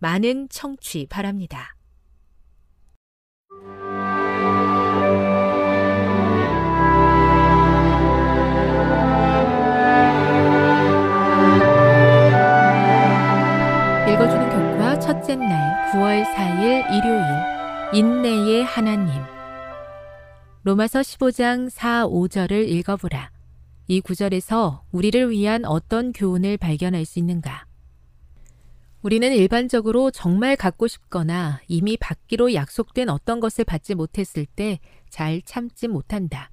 많은 청취 바랍니다. 읽어주는 교과 첫째 날 9월 4일 일요일 인내의 하나님 로마서 15장 4, 5절을 읽어보라. 이 구절에서 우리를 위한 어떤 교훈을 발견할 수 있는가? 우리는 일반적으로 정말 갖고 싶거나 이미 받기로 약속된 어떤 것을 받지 못했을 때 잘 참지 못한다.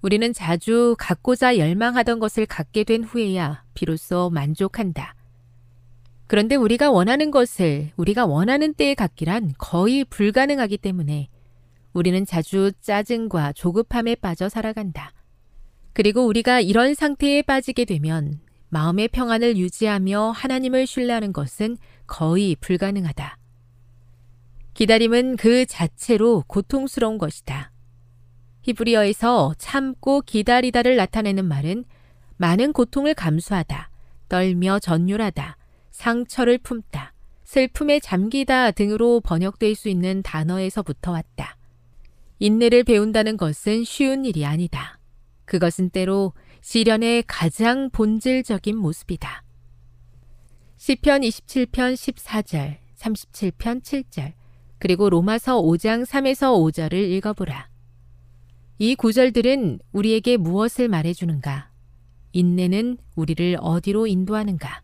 우리는 자주 갖고자 열망하던 것을 갖게 된 후에야 비로소 만족한다. 그런데 우리가 원하는 것을 우리가 원하는 때에 갖기란 거의 불가능하기 때문에 우리는 자주 짜증과 조급함에 빠져 살아간다. 그리고 우리가 이런 상태에 빠지게 되면 마음의 평안을 유지하며 하나님을 신뢰하는 것은 거의 불가능하다. 기다림은 그 자체로 고통스러운 것이다. 히브리어에서 참고 기다리다를 나타내는 말은 많은 고통을 감수하다, 떨며 전율하다, 상처를 품다, 슬픔에 잠기다 등으로 번역될 수 있는 단어에서부터 왔다. 인내를 배운다는 것은 쉬운 일이 아니다. 그것은 때로 시련의 가장 본질적인 모습이다. 시편 27편 14절, 37편 7절, 그리고 로마서 5장 3에서 5절을 읽어보라. 이 구절들은 우리에게 무엇을 말해주는가? 인내는 우리를 어디로 인도하는가?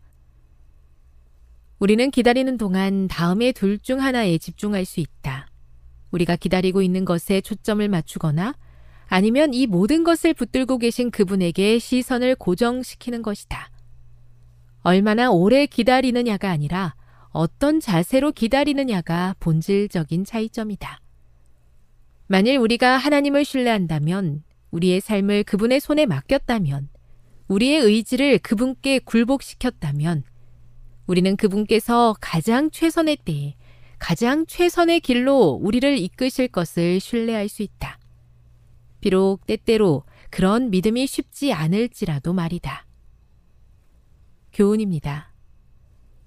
우리는 기다리는 동안 다음의 둘 중 하나에 집중할 수 있다. 우리가 기다리고 있는 것에 초점을 맞추거나 아니면 이 모든 것을 붙들고 계신 그분에게 시선을 고정시키는 것이다. 얼마나 오래 기다리느냐가 아니라 어떤 자세로 기다리느냐가 본질적인 차이점이다. 만일 우리가 하나님을 신뢰한다면, 우리의 삶을 그분의 손에 맡겼다면, 우리의 의지를 그분께 굴복시켰다면, 우리는 그분께서 가장 최선의 때에 가장 최선의 길로 우리를 이끄실 것을 신뢰할 수 있다. 비록 때때로 그런 믿음이 쉽지 않을지라도 말이다. 교훈입니다.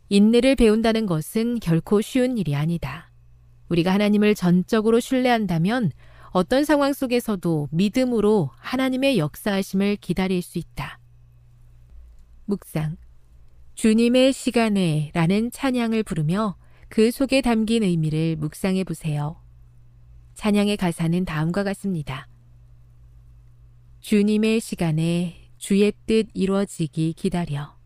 인내를 배운다는 것은 결코 쉬운 일이 아니다. 우리가 하나님을 전적으로 신뢰한다면 어떤 상황 속에서도 믿음으로 하나님의 역사하심을 기다릴 수 있다. 묵상. 주님의 시간에 라는 찬양을 부르며 그 속에 담긴 의미를 묵상해 보세요. 찬양의 가사는 다음과 같습니다. 주님의 시간에 주의 뜻 이루어지기 기다려.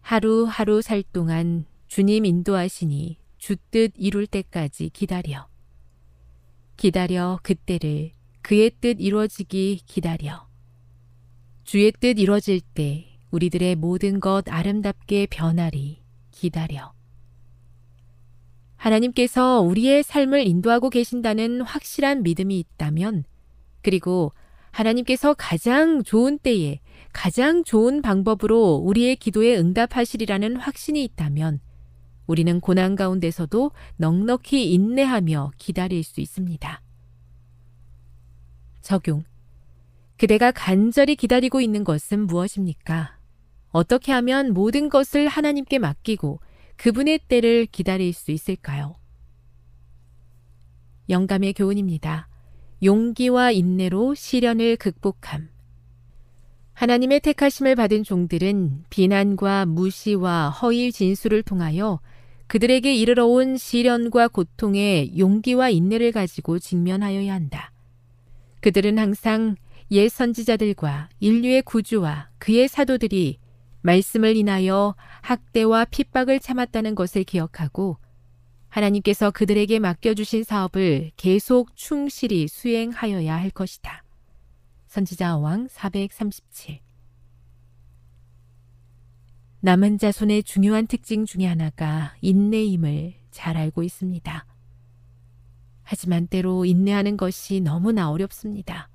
하루하루 살 동안 주님 인도하시니 주 뜻 이룰 때까지 기다려. 기다려 그때를 그의 뜻 이루어지기 기다려. 주의 뜻 이루어질 때 우리들의 모든 것 아름답게 변하리 기다려. 하나님께서 우리의 삶을 인도하고 계신다는 확실한 믿음이 있다면, 그리고 하나님께서 가장 좋은 때에 가장 좋은 방법으로 우리의 기도에 응답하시리라는 확신이 있다면, 우리는 고난 가운데서도 넉넉히 인내하며 기다릴 수 있습니다. 적용. 그대가 간절히 기다리고 있는 것은 무엇입니까? 어떻게 하면 모든 것을 하나님께 맡기고 그분의 때를 기다릴 수 있을까요? 영감의 교훈입니다. 용기와 인내로 시련을 극복함. 하나님의 택하심을 받은 종들은 비난과 무시와 허위 진술을 통하여 그들에게 이르러 온 시련과 고통에 용기와 인내를 가지고 직면하여야 한다. 그들은 항상 옛 선지자들과 인류의 구주와 그의 사도들이 말씀을 인하여 학대와 핍박을 참았다는 것을 기억하고 하나님께서 그들에게 맡겨주신 사업을 계속 충실히 수행하여야 할 것이다. 선지자 왕 437. 남은 자손의 중요한 특징 중의 하나가 인내임을 잘 알고 있습니다. 하지만 때로 인내하는 것이 너무나 어렵습니다.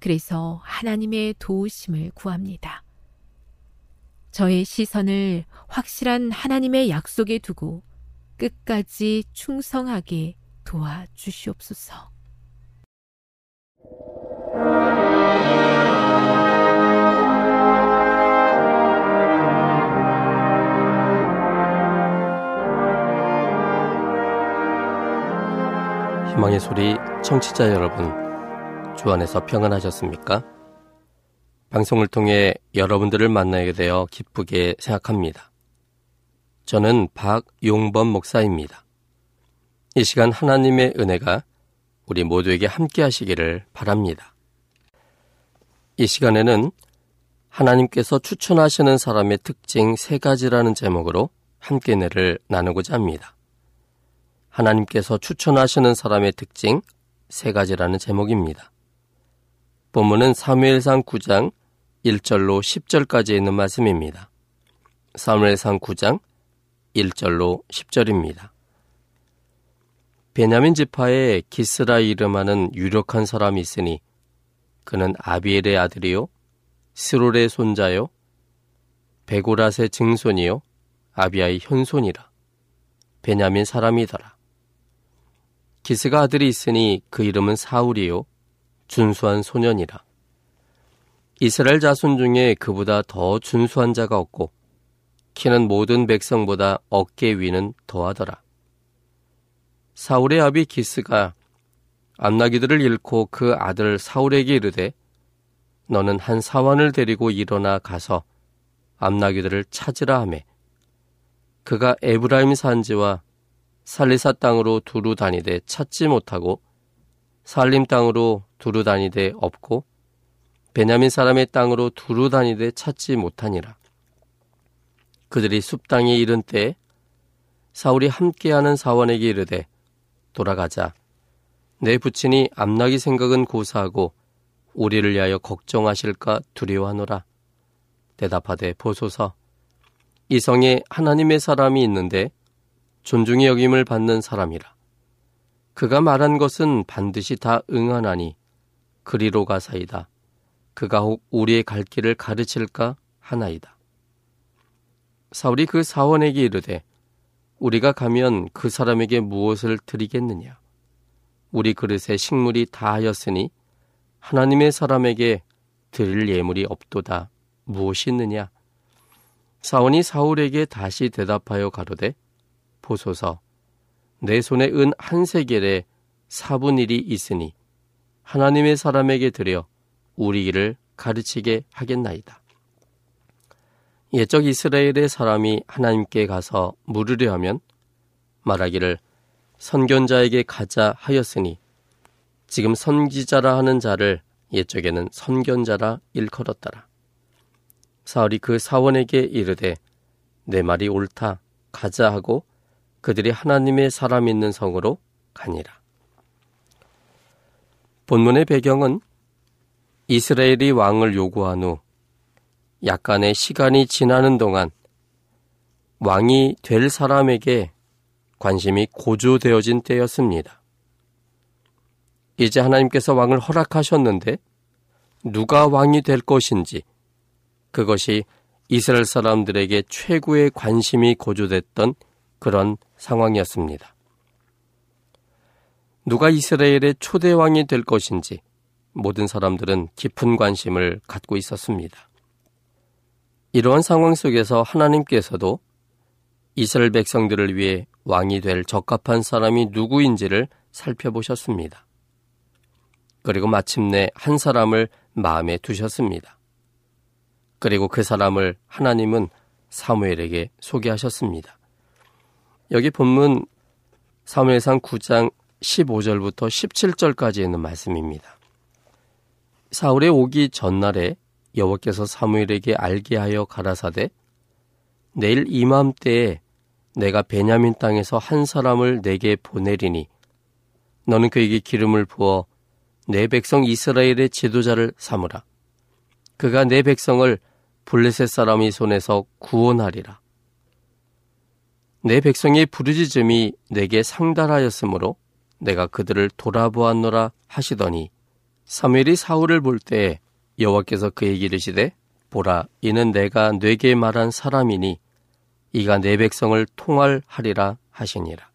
그래서 하나님의 도우심을 구합니다. 저의 시선을 확실한 하나님의 약속에 두고 끝까지 충성하게 도와 주시옵소서. 희망의 소리 청취자 여러분, 주 안에서 평안하셨습니까? 방송을 통해 여러분들을 만나게 되어 기쁘게 생각합니다. 저는 박용범 목사입니다. 이 시간 하나님의 은혜가 우리 모두에게 함께 하시기를 바랍니다. 이 시간에는 하나님께서 추천하시는 사람의 특징 세 가지라는 제목으로 함께 내를 나누고자 합니다. 하나님께서 추천하시는 사람의 특징 세 가지라는 제목입니다. 본문은 사무엘상 9장 1절로 10절까지 있는 말씀입니다. 사무엘상 9장 1절로 10절입니다. 베냐민 지파에 기스라 이름하는 유력한 사람이 있으니 그는 아비엘의 아들이요 스롤의 손자요 베고라의 증손이요 아비아의 현손이라 베냐민 사람이더라. 기스가 아들이 있으니 그 이름은 사울이요 준수한 소년이라. 이스라엘 자손 중에 그보다 더 준수한 자가 없고 키는 모든 백성보다 어깨 위는 더하더라. 사울의 아비 기스가 암나기들을 잃고 그 아들 사울에게 이르되 너는 한 사원을 데리고 일어나 가서 암나기들을 찾으라 하매 그가 에브라임 산지와 살리사 땅으로 두루 다니되 찾지 못하고 살림 땅으로 두루 다니되 없고 베냐민 사람의 땅으로 두루 다니되 찾지 못하니라. 그들이 숲땅에 이른 때 사울이 함께하는 사원에게 이르되 돌아가자. 내 부친이 암나기 생각은 고사하고 우리를 위하여 걱정하실까 두려워하노라. 대답하되 보소서. 이 성에 하나님의 사람이 있는데 존중의 여김을 받는 사람이라. 그가 말한 것은 반드시 다 응하나니 그리로 가사이다. 그가 혹 우리의 갈 길을 가르칠까 하나이다. 사울이 그 사원에게 이르되 우리가 가면 그 사람에게 무엇을 드리겠느냐? 우리 그릇에 식물이 다하였으니 하나님의 사람에게 드릴 예물이 없도다. 무엇이 있느냐? 사원이 사울에게 다시 대답하여 가로되 보소서 내 손에 은 한 세겔에 사분일이 있으니 하나님의 사람에게 드려 우리 길을 가르치게 하겠나이다. 예적 이스라엘의 사람이 하나님께 가서 물으려 하면 말하기를 선견자에게 가자 하였으니 지금 선지자라 하는 자를 옛적에는 선견자라 일컬었더라. 사울이 그 사원에게 이르되 내 말이 옳다 가자 하고 그들이 하나님의 사람 있는 성으로 가니라. 본문의 배경은 이스라엘이 왕을 요구한 후 약간의 시간이 지나는 동안 왕이 될 사람에게 관심이 고조되어진 때였습니다. 이제 하나님께서 왕을 허락하셨는데 누가 왕이 될 것인지 그것이 이스라엘 사람들에게 최고의 관심이 고조됐던 그런 상황이었습니다. 누가 이스라엘의 초대 왕이 될 것인지 모든 사람들은 깊은 관심을 갖고 있었습니다. 이러한 상황 속에서 하나님께서도 이스라엘 백성들을 위해 왕이 될 적합한 사람이 누구인지를 살펴보셨습니다. 그리고 마침내 한 사람을 마음에 두셨습니다. 그리고 그 사람을 하나님은 사무엘에게 소개하셨습니다. 여기 본문 사무엘상 9장 15절부터 17절까지 있는 말씀입니다. 사울의 오기 전날에 여호와께서 사무엘에게 알게 하여 가라사대 내일 이맘때에 내가 베냐민 땅에서 한 사람을 내게 보내리니 너는 그에게 기름을 부어 내 백성 이스라엘의 지도자를 삼으라. 그가 내 백성을 블레셋 사람의 손에서 구원하리라. 내 백성의 부르짖음이 내게 상달하였으므로 내가 그들을 돌아보았노라 하시더니 사무엘이 사울을 볼 때 여호와께서 그에게 이르시되 보라 이는 내가 뇌게 말한 사람이니 이가 내 백성을 통할하리라 하시니라.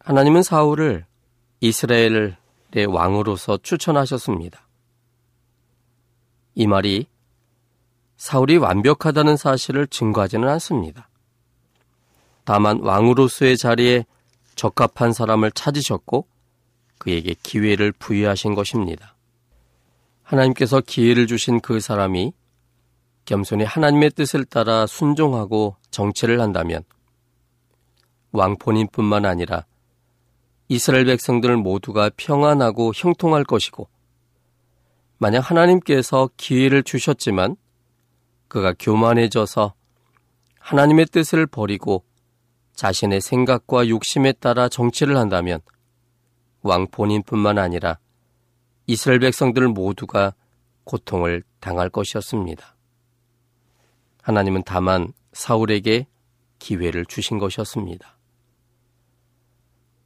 하나님은 사울을 이스라엘의 왕으로서 추천하셨습니다. 이 말이 사울이 완벽하다는 사실을 증거하지는 않습니다. 다만 왕으로서의 자리에 적합한 사람을 찾으셨고 그에게 기회를 부여하신 것입니다. 하나님께서 기회를 주신 그 사람이 겸손히 하나님의 뜻을 따라 순종하고 정치를 한다면 왕 본인뿐만 아니라 이스라엘 백성들 모두가 평안하고 형통할 것이고 만약 하나님께서 기회를 주셨지만 그가 교만해져서 하나님의 뜻을 버리고 자신의 생각과 욕심에 따라 정치를 한다면 왕 본인뿐만 아니라 이스라엘 백성들 모두가 고통을 당할 것이었습니다. 하나님은 다만 사울에게 기회를 주신 것이었습니다.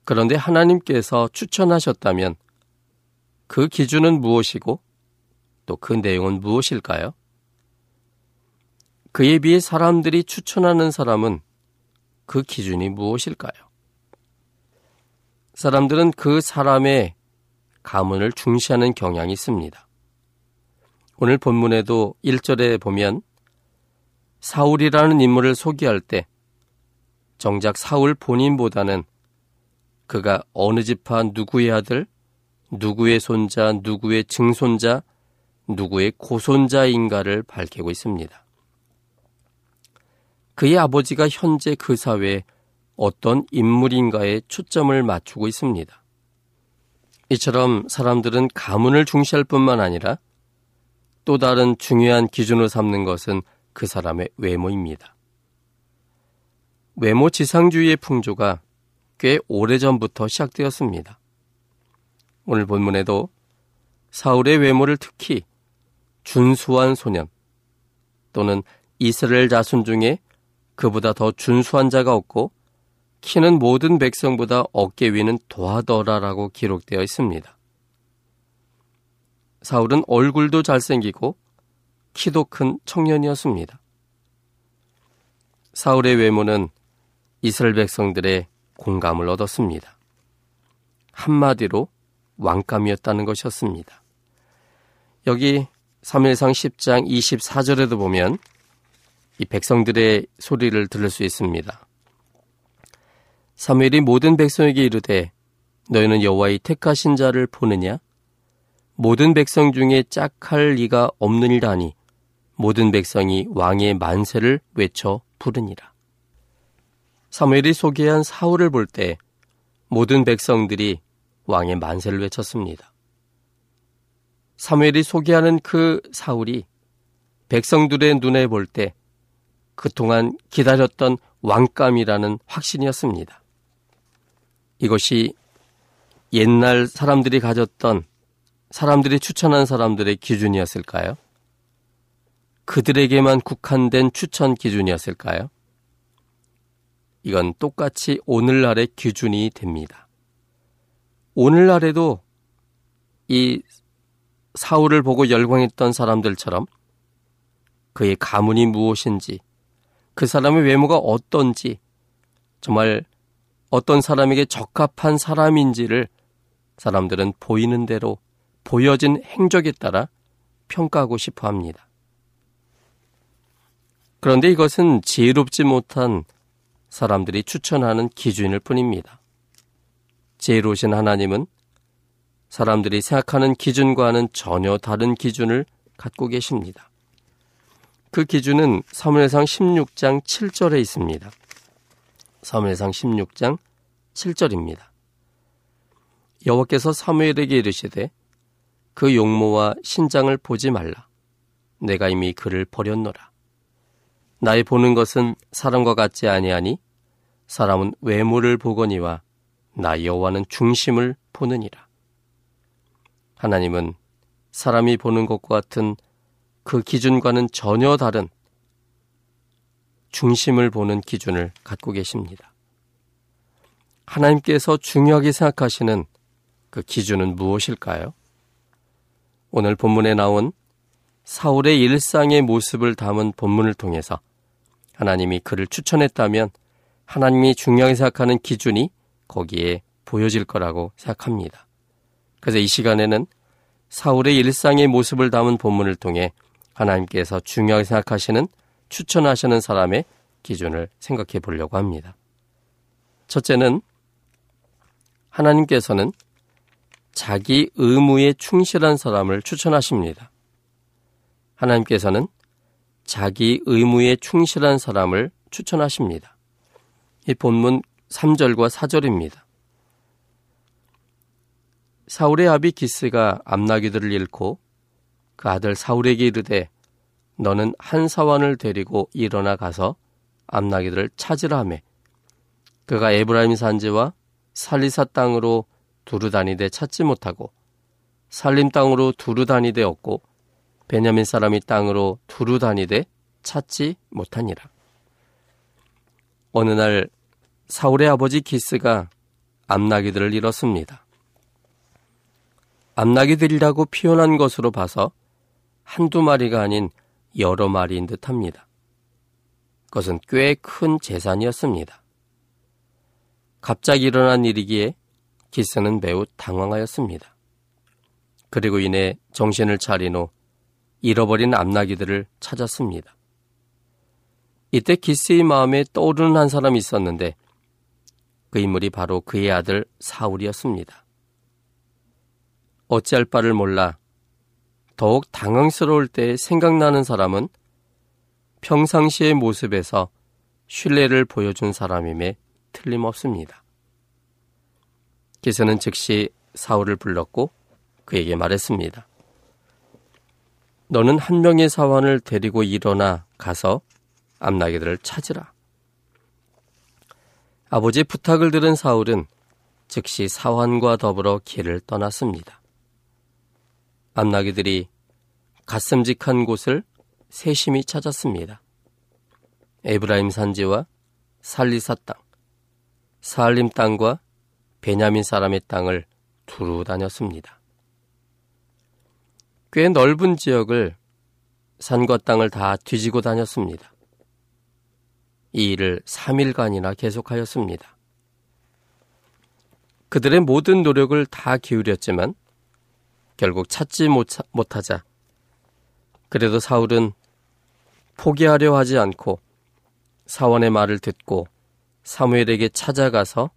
그런데 하나님께서 추천하셨다면 그 기준은 무엇이고 또 그 내용은 무엇일까요? 그에 비해 사람들이 추천하는 사람은 그 기준이 무엇일까요? 사람들은 그 사람의 가문을 중시하는 경향이 있습니다. 오늘 본문에도 1절에 보면 사울이라는 인물을 소개할 때 정작 사울 본인보다는 그가 어느 집파 누구의 아들, 누구의 손자, 누구의 증손자, 누구의 고손자인가를 밝히고 있습니다. 그의 아버지가 현재 그 사회에 어떤 인물인가에 초점을 맞추고 있습니다. 이처럼 사람들은 가문을 중시할 뿐만 아니라 또 다른 중요한 기준으로 삼는 것은 그 사람의 외모입니다. 외모 지상주의의 풍조가 꽤 오래전부터 시작되었습니다. 오늘 본문에도 사울의 외모를 특히 준수한 소년 또는 이스라엘 자손 중에 그보다 더 준수한 자가 없고 키는 모든 백성보다 어깨 위는 도하더라라고 기록되어 있습니다. 사울은 얼굴도 잘생기고 키도 큰 청년이었습니다. 사울의 외모는 이스라엘 백성들의 공감을 얻었습니다. 한마디로 왕감이었다는 것이었습니다. 여기 3일상 10장 24절에도 보면 이 백성들의 소리를 들을 수 있습니다. 사무엘이 모든 백성에게 이르되 너희는 여호와의 택하신 자를 보느냐 모든 백성 중에 짝할 리가 없느니라니 모든 백성이 왕의 만세를 외쳐 부르니라. 사무엘이 소개한 사울을 볼 때 모든 백성들이 왕의 만세를 외쳤습니다. 사무엘이 소개하는 그 사울이 백성들의 눈에 볼 때 그동안 기다렸던 왕감이라는 확신이었습니다. 이것이 옛날 사람들이 가졌던 사람들이 추천한 사람들의 기준이었을까요? 그들에게만 국한된 추천 기준이었을까요? 이건 똑같이 오늘날의 기준이 됩니다. 오늘날에도 이 사울을 보고 열광했던 사람들처럼 그의 가문이 무엇인지, 그 사람의 외모가 어떤지, 정말 어떤 사람에게 적합한 사람인지를 사람들은 보이는 대로 보여진 행적에 따라 평가하고 싶어 합니다. 그런데 이것은 지혜롭지 못한 사람들이 추천하는 기준일 뿐입니다. 지혜로우신 하나님은 사람들이 생각하는 기준과는 전혀 다른 기준을 갖고 계십니다. 그 기준은 사무엘상 16장 7절에 있습니다. 사무엘상 16장 7절입니다. 여호와께서 사무엘에게 이르시되 그 용모와 신장을 보지 말라. 내가 이미 그를 버렸노라. 나의 보는 것은 사람과 같지 아니하니 사람은 외모를 보거니와 나 여호와는 중심을 보느니라. 하나님은 사람이 보는 것과 같은 그 기준과는 전혀 다른 중심을 보는 기준을 갖고 계십니다. 하나님께서 중요하게 생각하시는 그 기준은 무엇일까요? 오늘 본문에 나온 사울의 일상의 모습을 담은 본문을 통해서 하나님이 그를 추천했다면 하나님이 중요하게 생각하는 기준이 거기에 보여질 거라고 생각합니다. 그래서 이 시간에는 사울의 일상의 모습을 담은 본문을 통해 하나님께서 중요하게 생각하시는 추천하시는 사람의 기준을 생각해 보려고 합니다. 첫째는 하나님께서는 자기 의무에 충실한 사람을 추천하십니다. 하나님께서는 자기 의무에 충실한 사람을 추천하십니다. 이 본문 3절과 4절입니다. 사울의 아비 기스가 암나기들을 잃고 그 아들 사울에게 이르되 너는 한 사원을 데리고 일어나 가서 암나기들을 찾으라 하매 그가 에브라임 산지와 살리사 땅으로 두루 다니되 찾지 못하고 살림 땅으로 두루 다니되 없고 베냐민 사람이 땅으로 두루 다니되 찾지 못하니라. 어느 날 사울의 아버지 기스가 암나기들을 잃었습니다. 암나기들이라고 표현한 것으로 봐서 한두 마리가 아닌 여러 마리인 듯 합니다. 그것은 꽤 큰 재산이었습니다. 갑자기 일어난 일이기에 기스는 매우 당황하였습니다. 그리고 이내 정신을 차린 후 잃어버린 암나기들을 찾았습니다. 이때 기스의 마음에 떠오르는 한 사람이 있었는데 그 인물이 바로 그의 아들 사울이었습니다. 어찌할 바를 몰라 더욱 당황스러울 때 생각나는 사람은 평상시의 모습에서 신뢰를 보여준 사람임에 틀림없습니다. 기스는 즉시 사울을 불렀고 그에게 말했습니다. 너는 한 명의 사환을 데리고 일어나 가서 암나기들을 찾으라. 아버지의 부탁을 들은 사울은 즉시 사환과 더불어 길을 떠났습니다. 암나기들이 가슴직한 곳을 세심히 찾았습니다. 에브라임 산지와 살리사 땅, 살림 땅과 베냐민 사람의 땅을 두루 다녔습니다. 꽤 넓은 지역을 산과 땅을 다 뒤지고 다녔습니다. 이 일을 3일간이나 계속하였습니다. 그들의 모든 노력을 다 기울였지만 결국 찾지 못하자 그래도 사울은 포기하려 하지 않고 사원의 말을 듣고 사무엘에게 찾아가서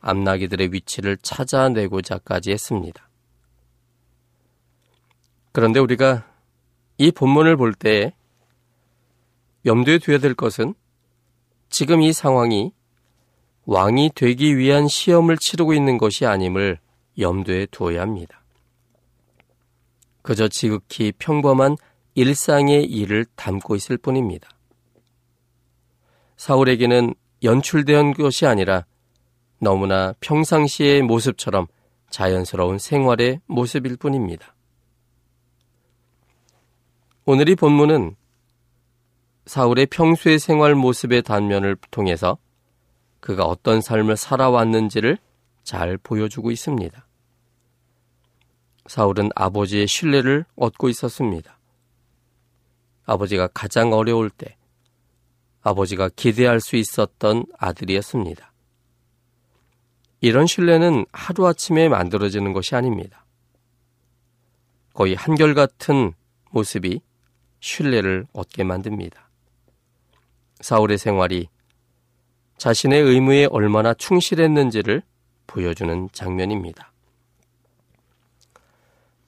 암나기들의 위치를 찾아내고자까지 했습니다. 그런데 우리가 이 본문을 볼때 염두에 두어야 될 것은 지금 이 상황이 왕이 되기 위한 시험을 치르고 있는 것이 아님을 염두에 두어야 합니다. 그저 지극히 평범한 일상의 일을 담고 있을 뿐입니다. 사울에게는 연출된 것이 아니라 너무나 평상시의 모습처럼 자연스러운 생활의 모습일 뿐입니다. 오늘 이 본문은 사울의 평소의 생활 모습의 단면을 통해서 그가 어떤 삶을 살아왔는지를 잘 보여주고 있습니다. 사울은 아버지의 신뢰를 얻고 있었습니다. 아버지가 가장 어려울 때 아버지가 기대할 수 있었던 아들이었습니다. 이런 신뢰는 하루아침에 만들어지는 것이 아닙니다. 거의 한결같은 모습이 신뢰를 얻게 만듭니다. 사울의 생활이 자신의 의무에 얼마나 충실했는지를 보여주는 장면입니다.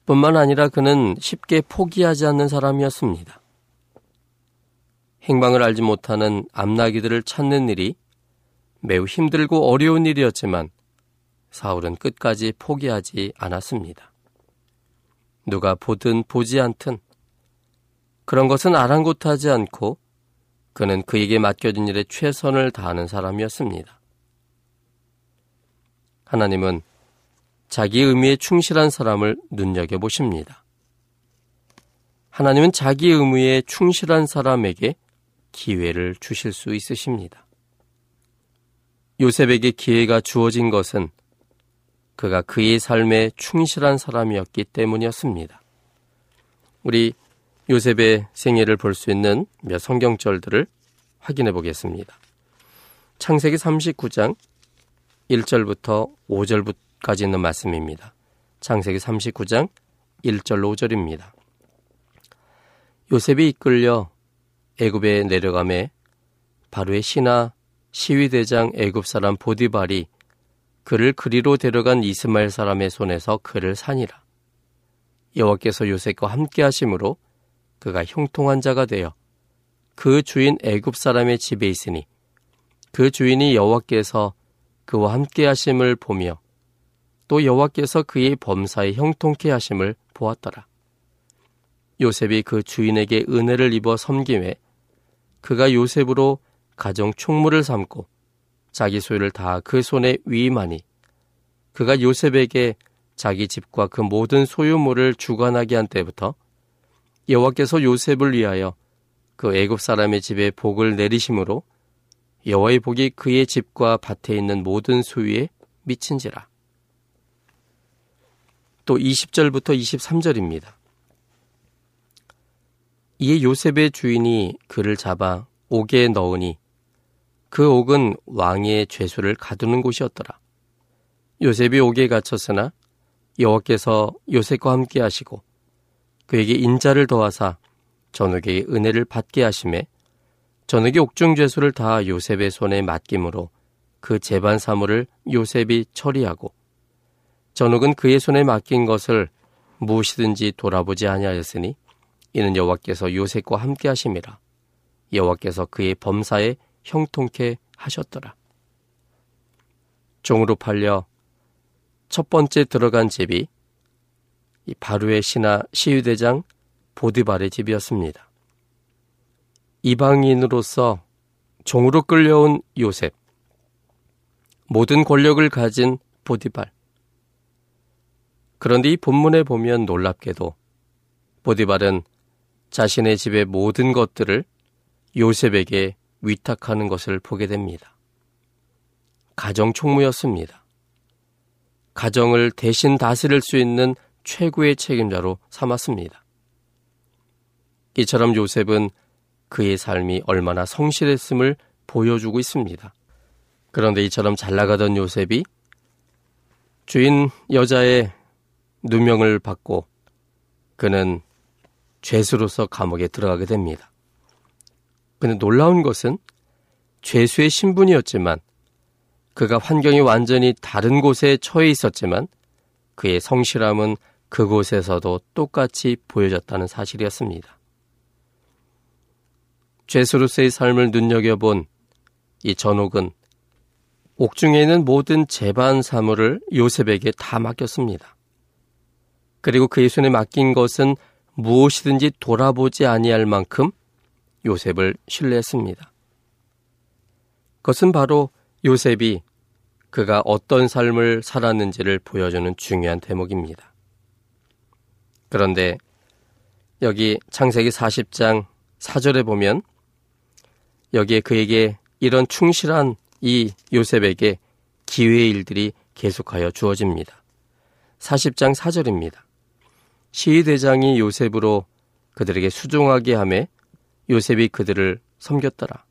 뿐만 아니라 그는 쉽게 포기하지 않는 사람이었습니다. 행방을 알지 못하는 암나기들을 찾는 일이 매우 힘들고 어려운 일이었지만 사울은 끝까지 포기하지 않았습니다. 누가 보든 보지 않든 그런 것은 아랑곳하지 않고 그는 그에게 맡겨진 일에 최선을 다하는 사람이었습니다. 하나님은 자기 의미에 충실한 사람을 눈여겨보십니다. 하나님은 자기 의무에 충실한 사람에게 기회를 주실 수 있으십니다. 요셉에게 기회가 주어진 것은 그가 그의 삶에 충실한 사람이었기 때문이었습니다. 우리 요셉의 생애를 볼 수 있는 몇 성경절들을 확인해 보겠습니다. 창세기 39장 1절부터 5절 까지 있는 말씀입니다. 창세기 39장 1절 5절입니다. 요셉이 이끌려 애굽에 내려가매 바로의 신하 시위대장 애굽 사람 보디발이 그를 그리로 데려간 이스마엘 사람의 손에서 그를 산이라. 여호와께서 요셉과 함께 하심으로 그가 형통한 자가 되어 그 주인 애굽 사람의 집에 있으니 그 주인이 여호와께서 그와 함께 하심을 보며 또 여호와께서 그의 범사에 형통케 하심을 보았더라. 요셉이 그 주인에게 은혜를 입어 섬김에 그가 요셉으로 가정 총무를 삼고 자기 소유를 다 그 손에 위임하니 그가 요셉에게 자기 집과 그 모든 소유물을 주관하게 한 때부터 여호와께서 요셉을 위하여 그 애굽 사람의 집에 복을 내리심으로 여호와의 복이 그의 집과 밭에 있는 모든 소유에 미친지라. 또 20절부터 23절입니다. 이에 요셉의 주인이 그를 잡아 옥에 넣으니 그 옥은 왕의 죄수를 가두는 곳이었더라. 요셉이 옥에 갇혔으나 여호와께서 요셉과 함께 하시고 그에게 인자를 더하사 전욱의 은혜를 받게 하심에 전욱의 옥중 죄수를 다 요셉의 손에 맡김으로 그 재반 사물을 요셉이 처리하고 전욱은 그의 손에 맡긴 것을 무엇이든지 돌아보지 아니하였으니 이는 여호와께서 요셉과 함께 하심이라 여호와께서 그의 범사에 형통케 하셨더라. 종으로 팔려 첫 번째 들어간 집이 이 바루의 신하 시위대장 보디발의 집이었습니다. 이방인으로서 종으로 끌려온 요셉, 모든 권력을 가진 보디발. 그런데 이 본문에 보면 놀랍게도 보디발은 자신의 집의 모든 것들을 요셉에게 위탁하는 것을 보게 됩니다. 가정 총무였습니다. 가정을 대신 다스릴 수 있는 최고의 책임자로 삼았습니다. 이처럼 요셉은 그의 삶이 얼마나 성실했음을 보여주고 있습니다. 그런데 이처럼 잘 나가던 요셉이 주인 여자의 누명을 받고 그는 죄수로서 감옥에 들어가게 됩니다. 근데 놀라운 것은 죄수의 신분이었지만 그가 환경이 완전히 다른 곳에 처해 있었지만 그의 성실함은 그곳에서도 똑같이 보여졌다는 사실이었습니다. 죄수로서의 삶을 눈여겨본 이 전옥은 옥중에 있는 모든 재반 사물을 요셉에게 다 맡겼습니다. 그리고 그의 손에 맡긴 것은 무엇이든지 돌아보지 아니할 만큼 요셉을 신뢰했습니다. 그것은 바로 요셉이 그가 어떤 삶을 살았는지를 보여주는 중요한 대목입니다. 그런데 여기 창세기 40장 4절에 보면 여기에 그에게 이런 충실한 이 요셉에게 기회의 일들이 계속하여 주어집니다. 40장 4절입니다. 시위대장이 요셉으로 그들에게 수종하게 하매 요셉이 그들을 섬겼더라.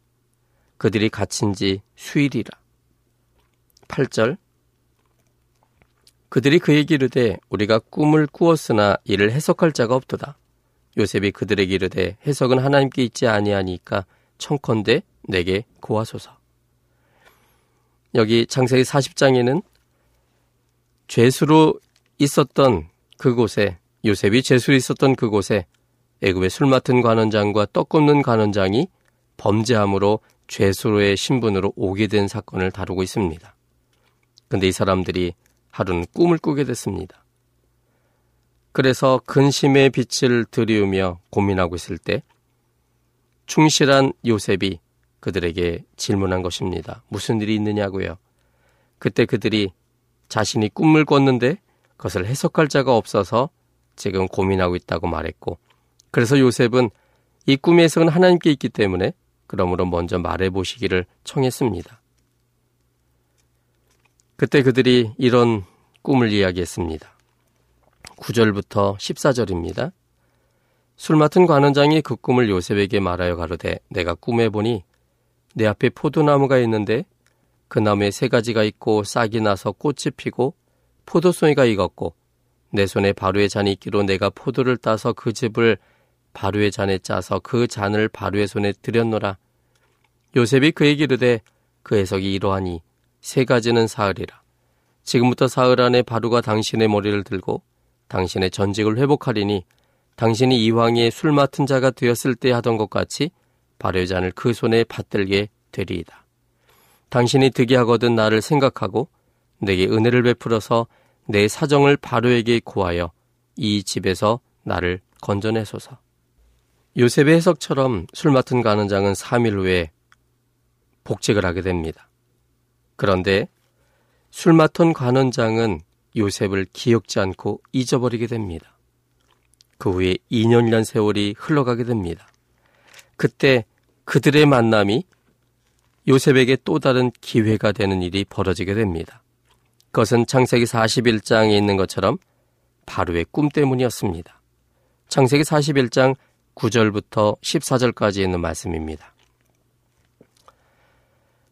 그들이 갇힌 지 수일이라. 8절 그들이 그에게 이르되 우리가 꿈을 꾸었으나 이를 해석할 자가 없도다. 요셉이 그들에게 이르되 해석은 하나님께 있지 아니하니까 청컨대 내게 고하소서. 여기 창세기 40장에는 죄수로 있었던 그곳에 요셉이 죄수로 있었던 그곳에 애굽의 술 맡은 관원장과 떡 굽는 관원장이 범죄함으로 죄수로의 신분으로 오게 된 사건을 다루고 있습니다. 근데 이 사람들이 하루는 꿈을 꾸게 됐습니다. 그래서 근심의 빛을 들이우며 고민하고 있을 때 충실한 요셉이 그들에게 질문한 것입니다. 무슨 일이 있느냐고요. 그때 그들이 자신이 꿈을 꿨는데 그것을 해석할 자가 없어서 지금 고민하고 있다고 말했고 그래서 요셉은 이 꿈의 해석은 하나님께 있기 때문에 그러므로 먼저 말해 보시기를 청했습니다. 그때 그들이 이런 꿈을 이야기했습니다. 9절부터 14절입니다. 술 맡은 관원장이 그 꿈을 요셉에게 말하여 가로되 내가 꿈에 보니 내 앞에 포도나무가 있는데 그 나무에 세 가지가 있고 싹이 나서 꽃이 피고 포도송이가 익었고 내 손에 바로의 잔이 있기로 내가 포도를 따서 그 즙을 바로의 잔에 짜서 그 잔을 바로의 손에 들였노라. 요셉이 그에게 이르되 그 해석이 이러하니 세 가지는 사흘이라. 지금부터 사흘 안에 바로가 당신의 머리를 들고 당신의 전직을 회복하리니 당신이 이왕에 술 맡은 자가 되었을 때 하던 것 같이 바로의 잔을 그 손에 받들게 되리이다. 당신이 득이 하거든 나를 생각하고 내게 은혜를 베풀어서 내 사정을 바로에게 구하여 이 집에서 나를 건져내소서. 요셉의 해석처럼 술 맡은 가는장은 3일 후에 복직을 하게 됩니다. 그런데 술 맡은 관원장은 요셉을 기억지 않고 잊어버리게 됩니다. 그 후에 2년이란 세월이 흘러가게 됩니다. 그때 그들의 만남이 요셉에게 또 다른 기회가 되는 일이 벌어지게 됩니다. 그것은 창세기 41장에 있는 것처럼 바로의 꿈 때문이었습니다. 창세기 41장 9절부터 14절까지 있는 말씀입니다.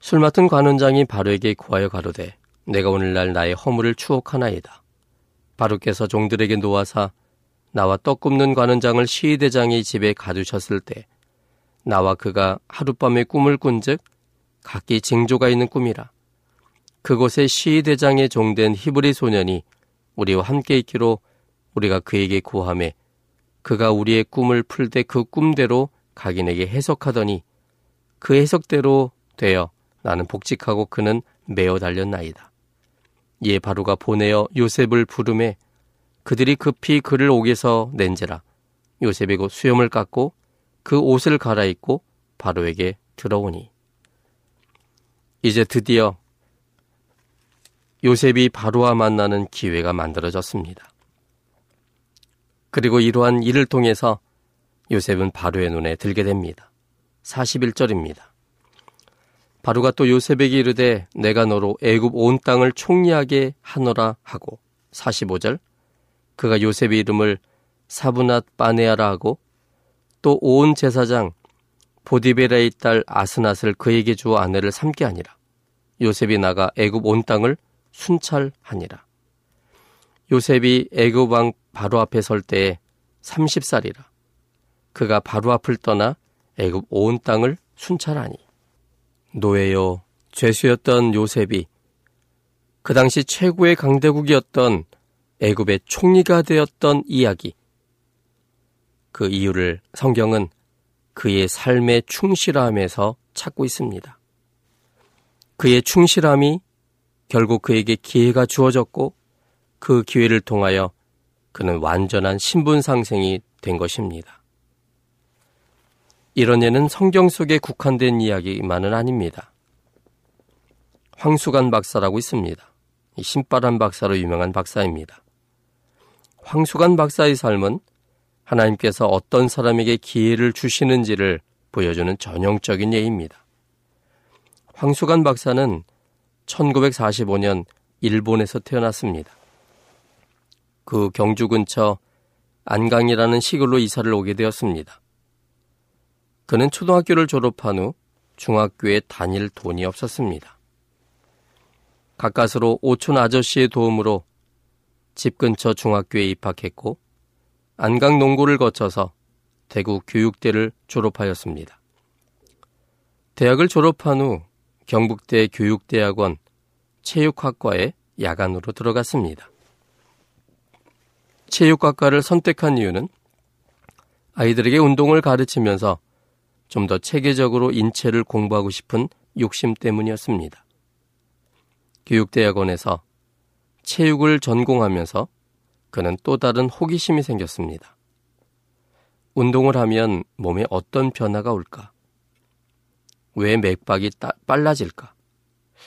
술 맡은 관원장이 바로에게 구하여 가로되 내가 오늘날 나의 허물을 추억하나이다. 바로께서 종들에게 놓아사 나와 떡 굽는 관원장을 시위대장의 집에 가두셨을 때 나와 그가 하룻밤에 꿈을 꾼즉 각기 징조가 있는 꿈이라. 그곳에 시위대장의 종된 히브리 소년이 우리와 함께 있기로 우리가 그에게 구함에 그가 우리의 꿈을 풀 때 그 꿈대로 각인에게 해석하더니 그 해석대로 되어 나는 복직하고 그는 매어 달렸나이다. 이에 바로가 보내어 요셉을 부름에 그들이 급히 그를 옥에서 낸지라 요셉이 곧 수염을 깎고 그 옷을 갈아입고 바로에게 들어오니 이제 드디어 요셉이 바로와 만나는 기회가 만들어졌습니다. 그리고 이러한 일을 통해서 요셉은 바로의 눈에 들게 됩니다. 41절입니다. 바로가 또 요셉에게 이르되 내가 너로 애굽 온 땅을 총리하게 하노라 하고 45절 그가 요셉의 이름을 사브낫 바네아라 하고 또 온 제사장 보디베라의 딸 아스낫을 그에게 주어 아내를 삼게 하니라 요셉이 나가 애굽 온 땅을 순찰하니라 요셉이 애굽 왕 바로 앞에 설 때에 30살이라 그가 바로 앞을 떠나 애굽 온 땅을 순찰하니 노예요 죄수였던 요셉이 그 당시 최고의 강대국이었던 애굽의 총리가 되었던 이야기. 그 이유를 성경은 그의 삶의 충실함에서 찾고 있습니다. 그의 충실함이 결국 그에게 기회가 주어졌고 그 기회를 통하여 그는 완전한 신분 상생이 된 것입니다. 이런 예는 성경 속에 국한된 이야기만은 아닙니다. 황수관 박사라고 있습니다. 신바람 박사로 유명한 박사입니다. 황수관 박사의 삶은 하나님께서 어떤 사람에게 기회를 주시는지를 보여주는 전형적인 예입니다. 황수관 박사는 1945년 일본에서 태어났습니다. 그 경주 근처 안강이라는 시골로 이사를 오게 되었습니다. 그는 초등학교를 졸업한 후 중학교에 다닐 돈이 없었습니다. 가까스로 오촌 아저씨의 도움으로 집 근처 중학교에 입학했고 안강 농고를 거쳐서 대구 교육대를 졸업하였습니다. 대학을 졸업한 후 경북대 교육대학원 체육학과에 야간으로 들어갔습니다. 체육학과를 선택한 이유는 아이들에게 운동을 가르치면서 좀 더 체계적으로 인체를 공부하고 싶은 욕심 때문이었습니다. 교육대학원에서 체육을 전공하면서 그는 또 다른 호기심이 생겼습니다. 운동을 하면 몸에 어떤 변화가 올까? 왜 맥박이 따, 빨라질까?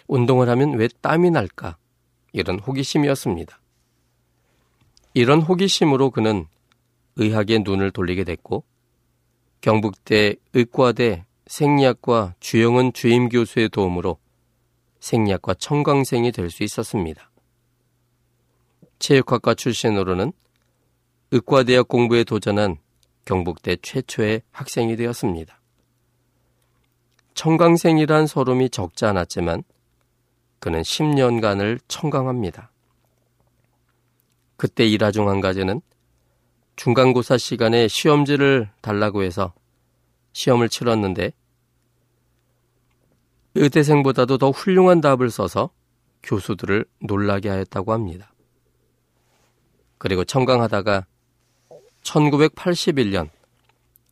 운동을 하면 왜 땀이 날까? 이런 호기심이었습니다. 이런 호기심으로 그는 의학에 눈을 돌리게 됐고 경북대 의과대 생리학과 주영은 주임 교수의 도움으로 생리학과 청강생이 될 수 있었습니다. 체육학과 출신으로는 의과대학 공부에 도전한 경북대 최초의 학생이 되었습니다. 청강생이란 서름이 적지 않았지만 그는 10년간을 청강합니다. 그때 일화 중 한 가지는 중간고사 시간에 시험지를 달라고 해서 시험을 치렀는데 의대생보다도 더 훌륭한 답을 써서 교수들을 놀라게 하였다고 합니다. 그리고 청강하다가 1981년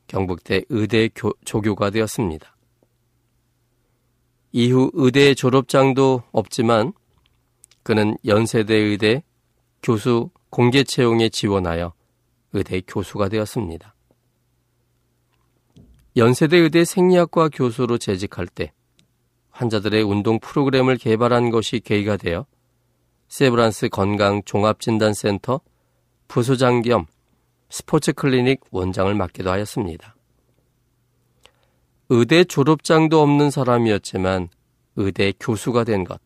경북대 의대 교, 조교가 되었습니다. 이후 의대 졸업장도 없지만 그는 연세대 의대 교수 공개 채용에 지원하여 의대 교수가 되었습니다. 연세대 의대 생리학과 교수로 재직할 때 환자들의 운동 프로그램을 개발한 것이 계기가 되어 세브란스 건강 종합진단센터 부소장 겸 스포츠 클리닉 원장을 맡기도 하였습니다. 의대 졸업장도 없는 사람이었지만 의대 교수가 된 것.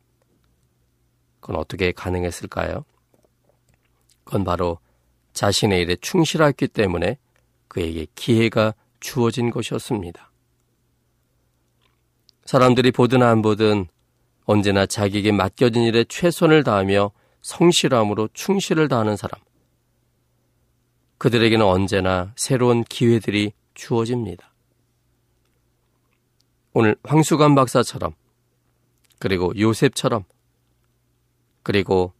그건 어떻게 가능했을까요? 그건 바로 자신의 일에 충실했기 때문에 그에게 기회가 주어진 것이었습니다. 사람들이 보든 안 보든 언제나 자기에게 맡겨진 일에 최선을 다하며 성실함으로 충실을 다하는 사람. 그들에게는 언제나 새로운 기회들이 주어집니다. 오늘 황수관 박사처럼 그리고 요셉처럼 그리고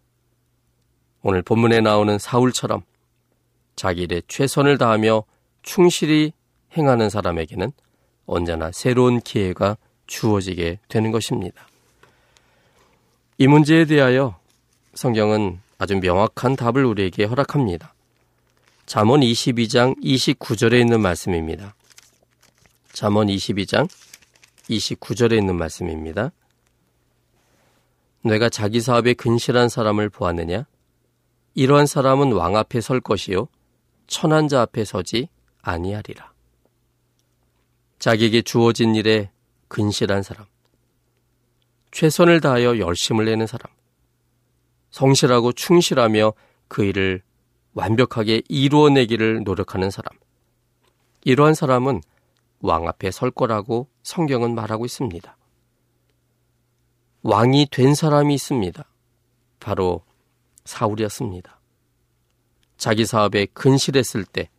오늘 본문에 나오는 사울처럼 자기 일에 최선을 다하며 충실히 행하는 사람에게는 언제나 새로운 기회가 주어지게 되는 것입니다. 이 문제에 대하여 성경은 아주 명확한 답을 우리에게 허락합니다. 잠언 22장 29절에 있는 말씀입니다. 잠언 22장 29절에 있는 말씀입니다. 내가 자기 사업에 근실한 사람을 보았느냐? 이러한 사람은 왕 앞에 설 것이요 천한 자 앞에 서지 아니하리라. 자기에게 주어진 일에 근실한 사람, 최선을 다하여 열심을 내는 사람, 성실하고 충실하며 그 일을 완벽하게 이루어내기를 노력하는 사람. 이러한 사람은 왕 앞에 설 거라고 성경은 말하고 있습니다. 왕이 된 사람이 있습니다. 바로 사울이었습니다. 자기 사업에 근실했을 때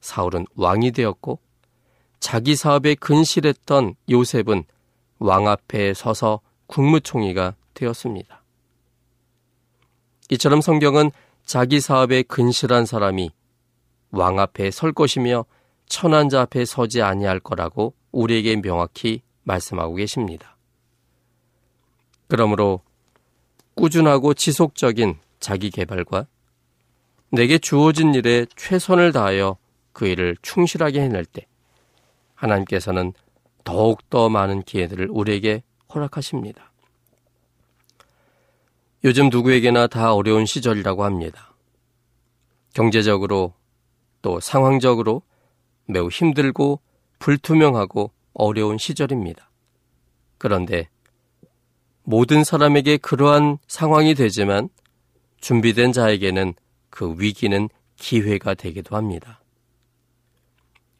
사울은 왕이 되었고 자기 사업에 근실했던 요셉은 왕 앞에 서서 국무총리가 되었습니다. 이처럼 성경은 자기 사업에 근실한 사람이 왕 앞에 설 것이며 천한 자 앞에 서지 아니할 거라고 우리에게 명확히 말씀하고 계십니다. 그러므로 꾸준하고 지속적인 자기 개발과 내게 주어진 일에 최선을 다하여 그 일을 충실하게 해낼 때 하나님께서는 더욱더 많은 기회들을 우리에게 허락하십니다. 요즘 누구에게나 다 어려운 시절이라고 합니다. 경제적으로 또 상황적으로 매우 힘들고 불투명하고 어려운 시절입니다. 그런데 모든 사람에게 그러한 상황이 되지만 준비된 자에게는 그 위기는 기회가 되기도 합니다.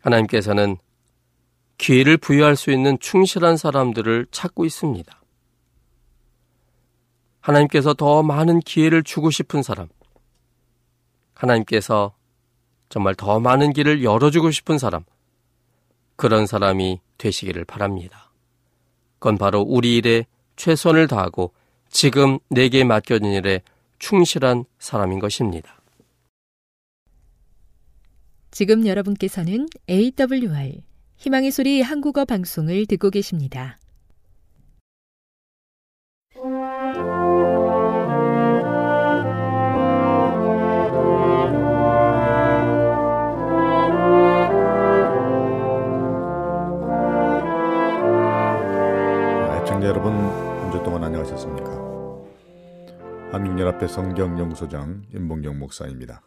하나님께서는 기회를 부여할 수 있는 충실한 사람들을 찾고 있습니다. 하나님께서 더 많은 기회를 주고 싶은 사람, 하나님께서 정말 더 많은 길을 열어주고 싶은 사람, 그런 사람이 되시기를 바랍니다. 그건 바로 우리 일에 최선을 다하고 지금 내게 맡겨진 일에 충실한 사람인 것입니다. 지금 여러분께서는 AWR 희망의 소리 한국어 방송을 듣고 계십니다. 여러분, 한 주 동안 안녕하셨습니까? 한국연합회 성경연구소장 임봉경 목사입니다.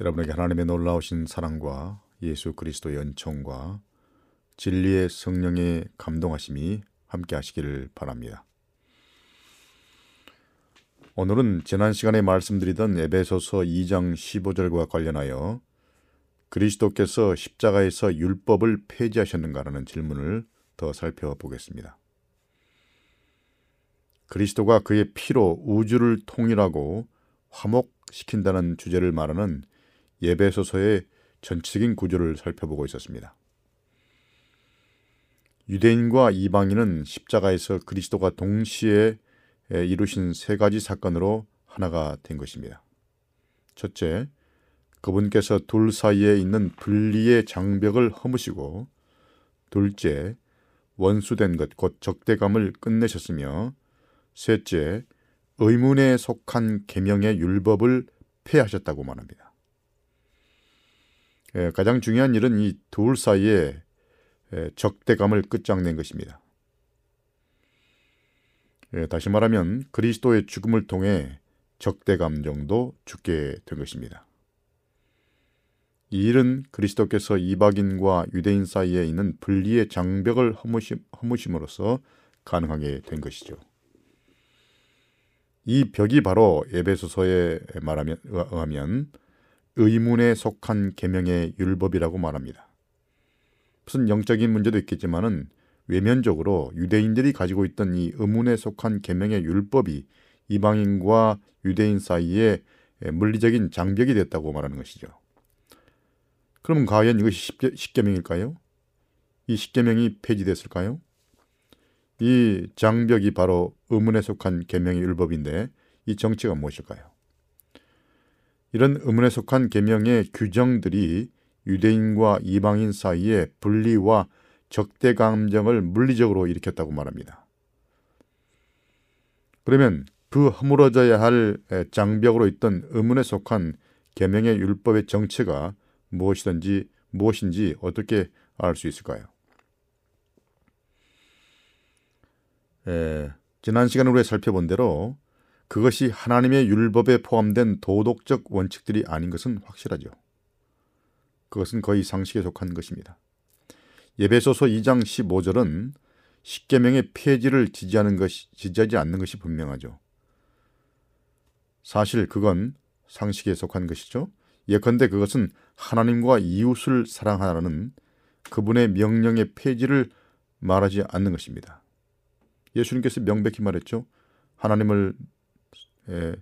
여러분에게 하나님의 놀라우신 사랑과 예수 그리스도의 연총과 진리의 성령의 감동하심이 함께 하시기를 바랍니다. 오늘은 지난 시간에 말씀드리던 에베소서 2장 15절과 관련하여 그리스도께서 십자가에서 율법을 폐지하셨는가라는 질문을 더 살펴보겠습니다. 그리스도가 그의 피로 우주를 통일하고 화목시킨다는 주제를 말하는 예배소서의 전체적인 구조를 살펴보고 있었습니다. 유대인과 이방인은 십자가에서 그리스도가 동시에 이루신 세 가지 사건으로 하나가 된 것입니다. 첫째, 그분께서 둘 사이에 있는 분리의 장벽을 허무시고 둘째, 원수된 것, 곧 적대감을 끝내셨으며 셋째, 의문에 속한 계명의 율법을 폐하셨다고 말합니다. 예, 가장 중요한 일은 이 둘 사이에 예, 적대감을 끝장낸 것입니다. 예, 다시 말하면 그리스도의 죽음을 통해 적대감 정도 죽게 된 것입니다. 이 일은 그리스도께서 이박인과 유대인 사이에 있는 분리의 장벽을 허무심, 허무심으로써 가능하게 된 것이죠. 이 벽이 바로 에베소서에 말하면 의하면 의문에 속한 계명의 율법이라고 말합니다. 무슨 영적인 문제도 있겠지만은 외면적으로 유대인들이 가지고 있던 이 의문에 속한 계명의 율법이 이방인과 유대인 사이에 물리적인 장벽이 됐다고 말하는 것이죠. 그럼 과연 이것이 십계명일까요? 이 십계명이 폐지됐을까요? 이 장벽이 바로 의문에 속한 계명의 율법인데 이 정체가 무엇일까요? 이런 의문에 속한 계명의 규정들이 유대인과 이방인 사이의 분리와 적대 감정을 물리적으로 일으켰다고 말합니다. 그러면 그 허물어져야 할 장벽으로 있던 의문에 속한 계명의 율법의 정체가 무엇이든지 무엇인지 어떻게 알 수 있을까요? 에, 지난 시간에 우리가 살펴본 대로 그것이 하나님의 율법에 포함된 도덕적 원칙들이 아닌 것은 확실하죠. 그것은 거의 상식에 속한 것입니다. 예배소서 2장 15절은 십계명의 폐지를 지지하는 것이 지지하지 않는 것이 분명하죠. 사실 그건 상식에 속한 것이죠. 예컨대 그것은 하나님과 이웃을 사랑하라는 그분의 명령의 폐지를 말하지 않는 것입니다. 예수님께서 명백히 말했죠. 하나님을 에,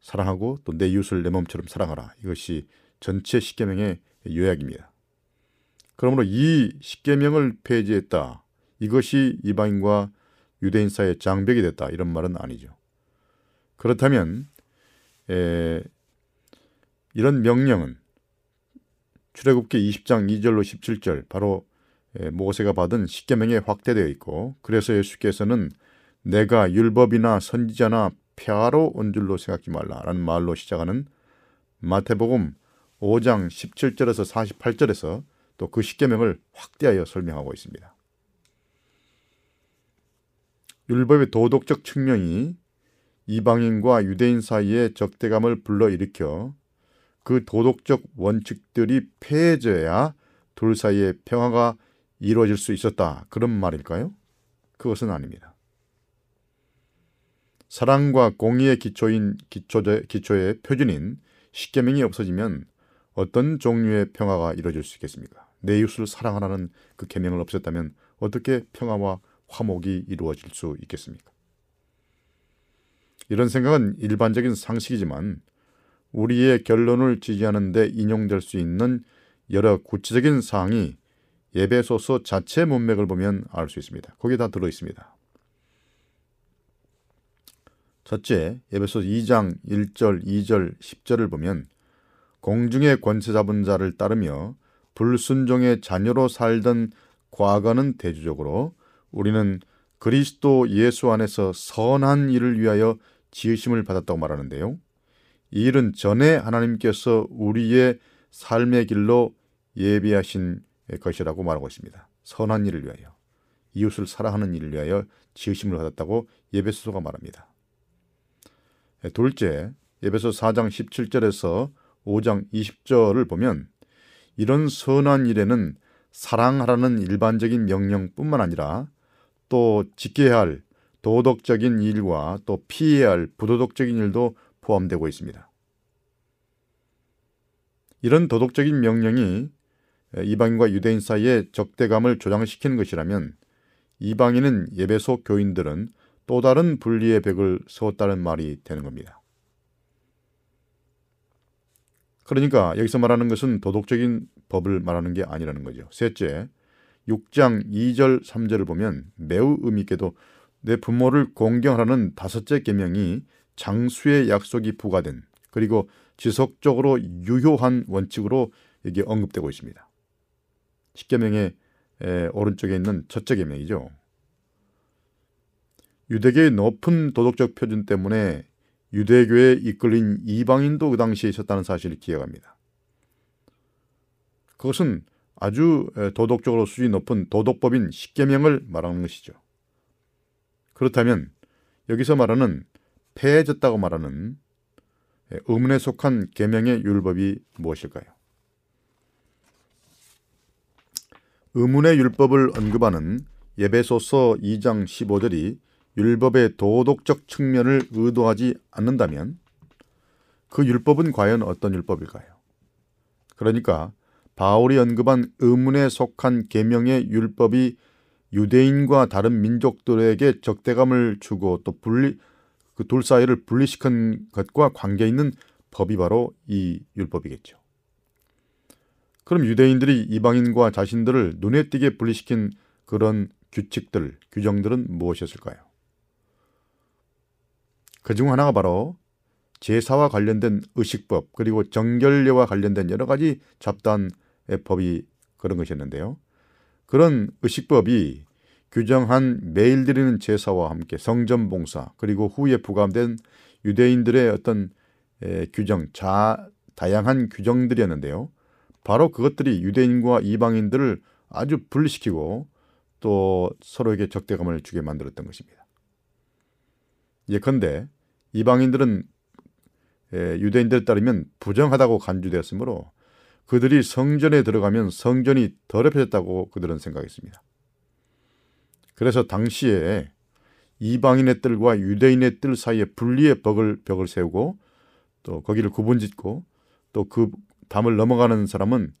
사랑하고 또 내 이웃을 내 몸처럼 사랑하라. 이것이 전체 십계명의 요약입니다. 그러므로 이 십계명을 폐지했다. 이것이 이방인과 유대인 사이의 장벽이 됐다. 이런 말은 아니죠. 그렇다면 에, 이런 명령은 출애굽기 20장 2절로 17절 바로 모세가 받은 십계명에 확대되어 있고 그래서 예수께서는 내가 율법이나 선지자나 폐하러 온 줄로 생각지 말라라는 말로 시작하는 마태복음 5장 17절에서 48절에서 또 그 십계명을 확대하여 설명하고 있습니다. 율법의 도덕적 측면이 이방인과 유대인 사이에 적대감을 불러일으켜 그 도덕적 원칙들이 폐해져야 둘 사이에 평화가 이루어질 수 있었다. 그런 말일까요? 그것은 아닙니다. 사랑과 공의의 기초인 기초제, 기초의 표준인 십계명이 없어지면 어떤 종류의 평화가 이루어질 수 있겠습니까? 내 이웃을 사랑하라는 그 계명을 없앴다면 어떻게 평화와 화목이 이루어질 수 있겠습니까? 이런 생각은 일반적인 상식이지만 우리의 결론을 지지하는 데 인용될 수 있는 여러 구체적인 사항이 예배소서 자체 문맥을 보면 알 수 있습니다. 거기에 다 들어 있습니다. 첫째, 예배소 2장 1절, 2절, 10절을 보면 공중의 권세 잡은 자를 따르며 불순종의 자녀로 살던 과거는 대주적으로 우리는 그리스도 예수 안에서 선한 일을 위하여 지으심을 받았다고 말하는데요. 이 일은 전에 하나님께서 우리의 삶의 길로 예비하신 것이라고 말하고 있습니다. 선한 일을 위하여 이웃을 사랑하는 일을 위하여 지으심을 받았다고 예배소서가 말합니다. 둘째, 예배소 4장 17절에서 5장 20절을 보면 이런 선한 일에는 사랑하라는 일반적인 명령뿐만 아니라 또 지켜야 할 도덕적인 일과 또 피해야 할 부도덕적인 일도 포함되고 있습니다. 이런 도덕적인 명령이 이방인과 유대인 사이의 적대감을 조장시키는 것이라면 이방인은 예배소 교인들은 또 다른 분리의 벽을 세웠다는 말이 되는 겁니다. 그러니까 여기서 말하는 것은 도덕적인 법을 말하는 게 아니라는 거죠. 셋째, 6장 2절 3절을 보면 매우 의미 있게도 내 부모를 공경하라는 다섯째 계명이 장수의 약속이 부과된 그리고 지속적으로 유효한 원칙으로 이게 언급되고 있습니다. 십계명의 오른쪽에 있는 첫째 계명이죠. 유대계의 높은 도덕적 표준 때문에 유대교에 이끌린 이방인도 그 당시에 있었다는 사실을 기억합니다. 그것은 아주 도덕적으로 수준이 높은 도덕법인 십계명을 말하는 것이죠. 그렇다면 여기서 말하는 폐해졌다고 말하는 의문에 속한 계명의 율법이 무엇일까요? 의문의 율법을 언급하는 예배소서 2장 15절이 율법의 도덕적 측면을 의도하지 않는다면 그 율법은 과연 어떤 율법일까요? 그러니까 바울이 언급한 의문에 속한 계명의 율법이 유대인과 다른 민족들에게 적대감을 주고 또 분리 그 둘 사이를 분리시킨 것과 관계 있는 법이 바로 이 율법이겠죠. 그럼 유대인들이 이방인과 자신들을 눈에 띄게 분리시킨 그런 규칙들, 규정들은 무엇이었을까요? 그 중 하나가 바로 제사와 관련된 의식법 그리고 정결례와 관련된 여러 가지 잡다한 법이 그런 것이었는데요. 그런 의식법이 규정한 매일 드리는 제사와 함께 성전 봉사 그리고 후에 부감된 유대인들의 어떤 에, 규정, 자 다양한 규정들이었는데요. 바로 그것들이 유대인과 이방인들을 아주 분리시키고 또 서로에게 적대감을 주게 만들었던 것입니다. 예컨대 이방인들은 유대인들에 따르면 부정하다고 간주되었으므로 그들이 성전에 들어가면 성전이 더럽혀졌다고 그들은 생각했습니다. 그래서 당시에 이방인의 뜰과 유대인의 뜰 사이에 분리의 벽을, 벽을 세우고 또 거기를 구분짓고 또 그 담을 넘어가는 사람은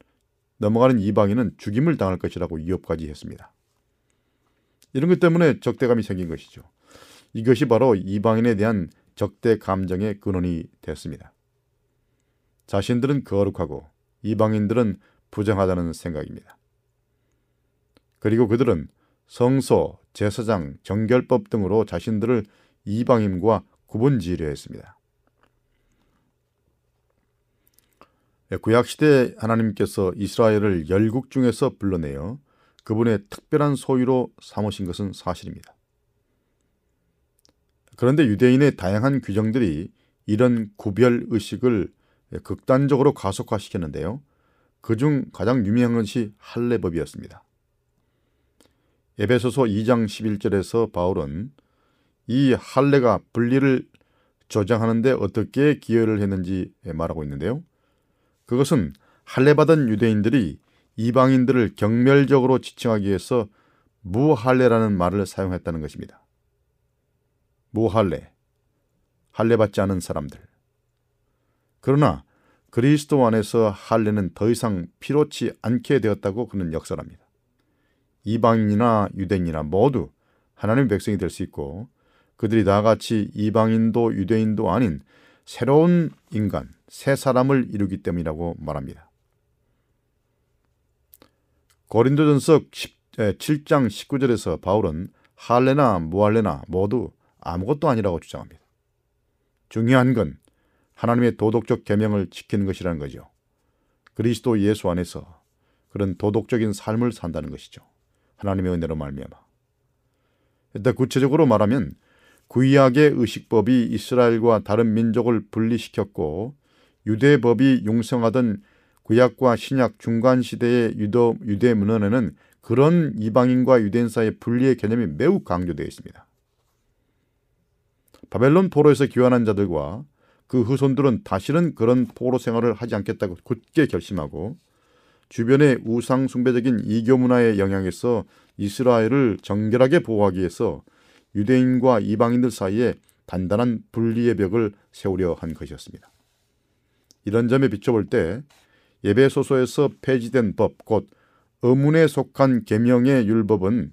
넘어가는 이방인은 죽임을 당할 것이라고 위협까지 했습니다. 이런 것 때문에 적대감이 생긴 것이죠. 이것이 바로 이방인에 대한 적대 감정의 근원이 되었습니다. 자신들은 거룩하고 이방인들은 부정하다는 생각입니다. 그리고 그들은 성소, 제사장, 정결법 등으로 자신들을 이방인과 구분지으려 했습니다. 구약시대 하나님께서 이스라엘을 열국 중에서 불러내어 그분의 특별한 소유로 삼으신 것은 사실입니다. 그런데 유대인의 다양한 규정들이 이런 구별 의식을 극단적으로 가속화시켰는데요. 그중 가장 유명한 것이 할례법이었습니다. 에베소서 2장 11절에서 바울은 이 할례가 분리를 조장하는데 어떻게 기여를 했는지 말하고 있는데요. 그것은 할례받은 유대인들이 이방인들을 경멸적으로 지칭하기 위해서 무할례라는 말을 사용했다는 것입니다. 무할례, 할례받지 않은 사람들. 그러나 그리스도 안에서 할례는 더 이상 필요치 않게 되었다고 그는 역설합니다. 이방인이나 유대인이나 모두 하나님의 백성이 될 수 있고 그들이 다같이 이방인도 유대인도 아닌 새로운 인간, 새 사람을 이루기 때문이라고 말합니다. 고린도전서 7장 19절에서 바울은 할례나 무할례나 모두 아무것도 아니라고 주장합니다. 중요한 건 하나님의 도덕적 계명을 지키는 것이라는 거죠. 그리스도 예수 안에서 그런 도덕적인 삶을 산다는 것이죠. 하나님의 은혜로 말미암아. 일단 구체적으로 말하면 구약의 의식법이 이스라엘과 다른 민족을 분리시켰고 유대법이 융성하던 구약과 신약 중간 시대의 유도, 유대 문헌에는 그런 이방인과 유대인 사이의 분리의 개념이 매우 강조되어 있습니다. 바벨론 포로에서 귀환한 자들과 그 후손들은 다시는 그런 포로 생활을 하지 않겠다고 굳게 결심하고 주변의 우상 숭배적인 이교 문화의 영향에서 이스라엘을 정결하게 보호하기 위해서 유대인과 이방인들 사이에 단단한 분리의 벽을 세우려 한 것이었습니다. 이런 점에 비춰볼 때 예배소서에서 폐지된 법, 곧 의문에 속한 계명의 율법은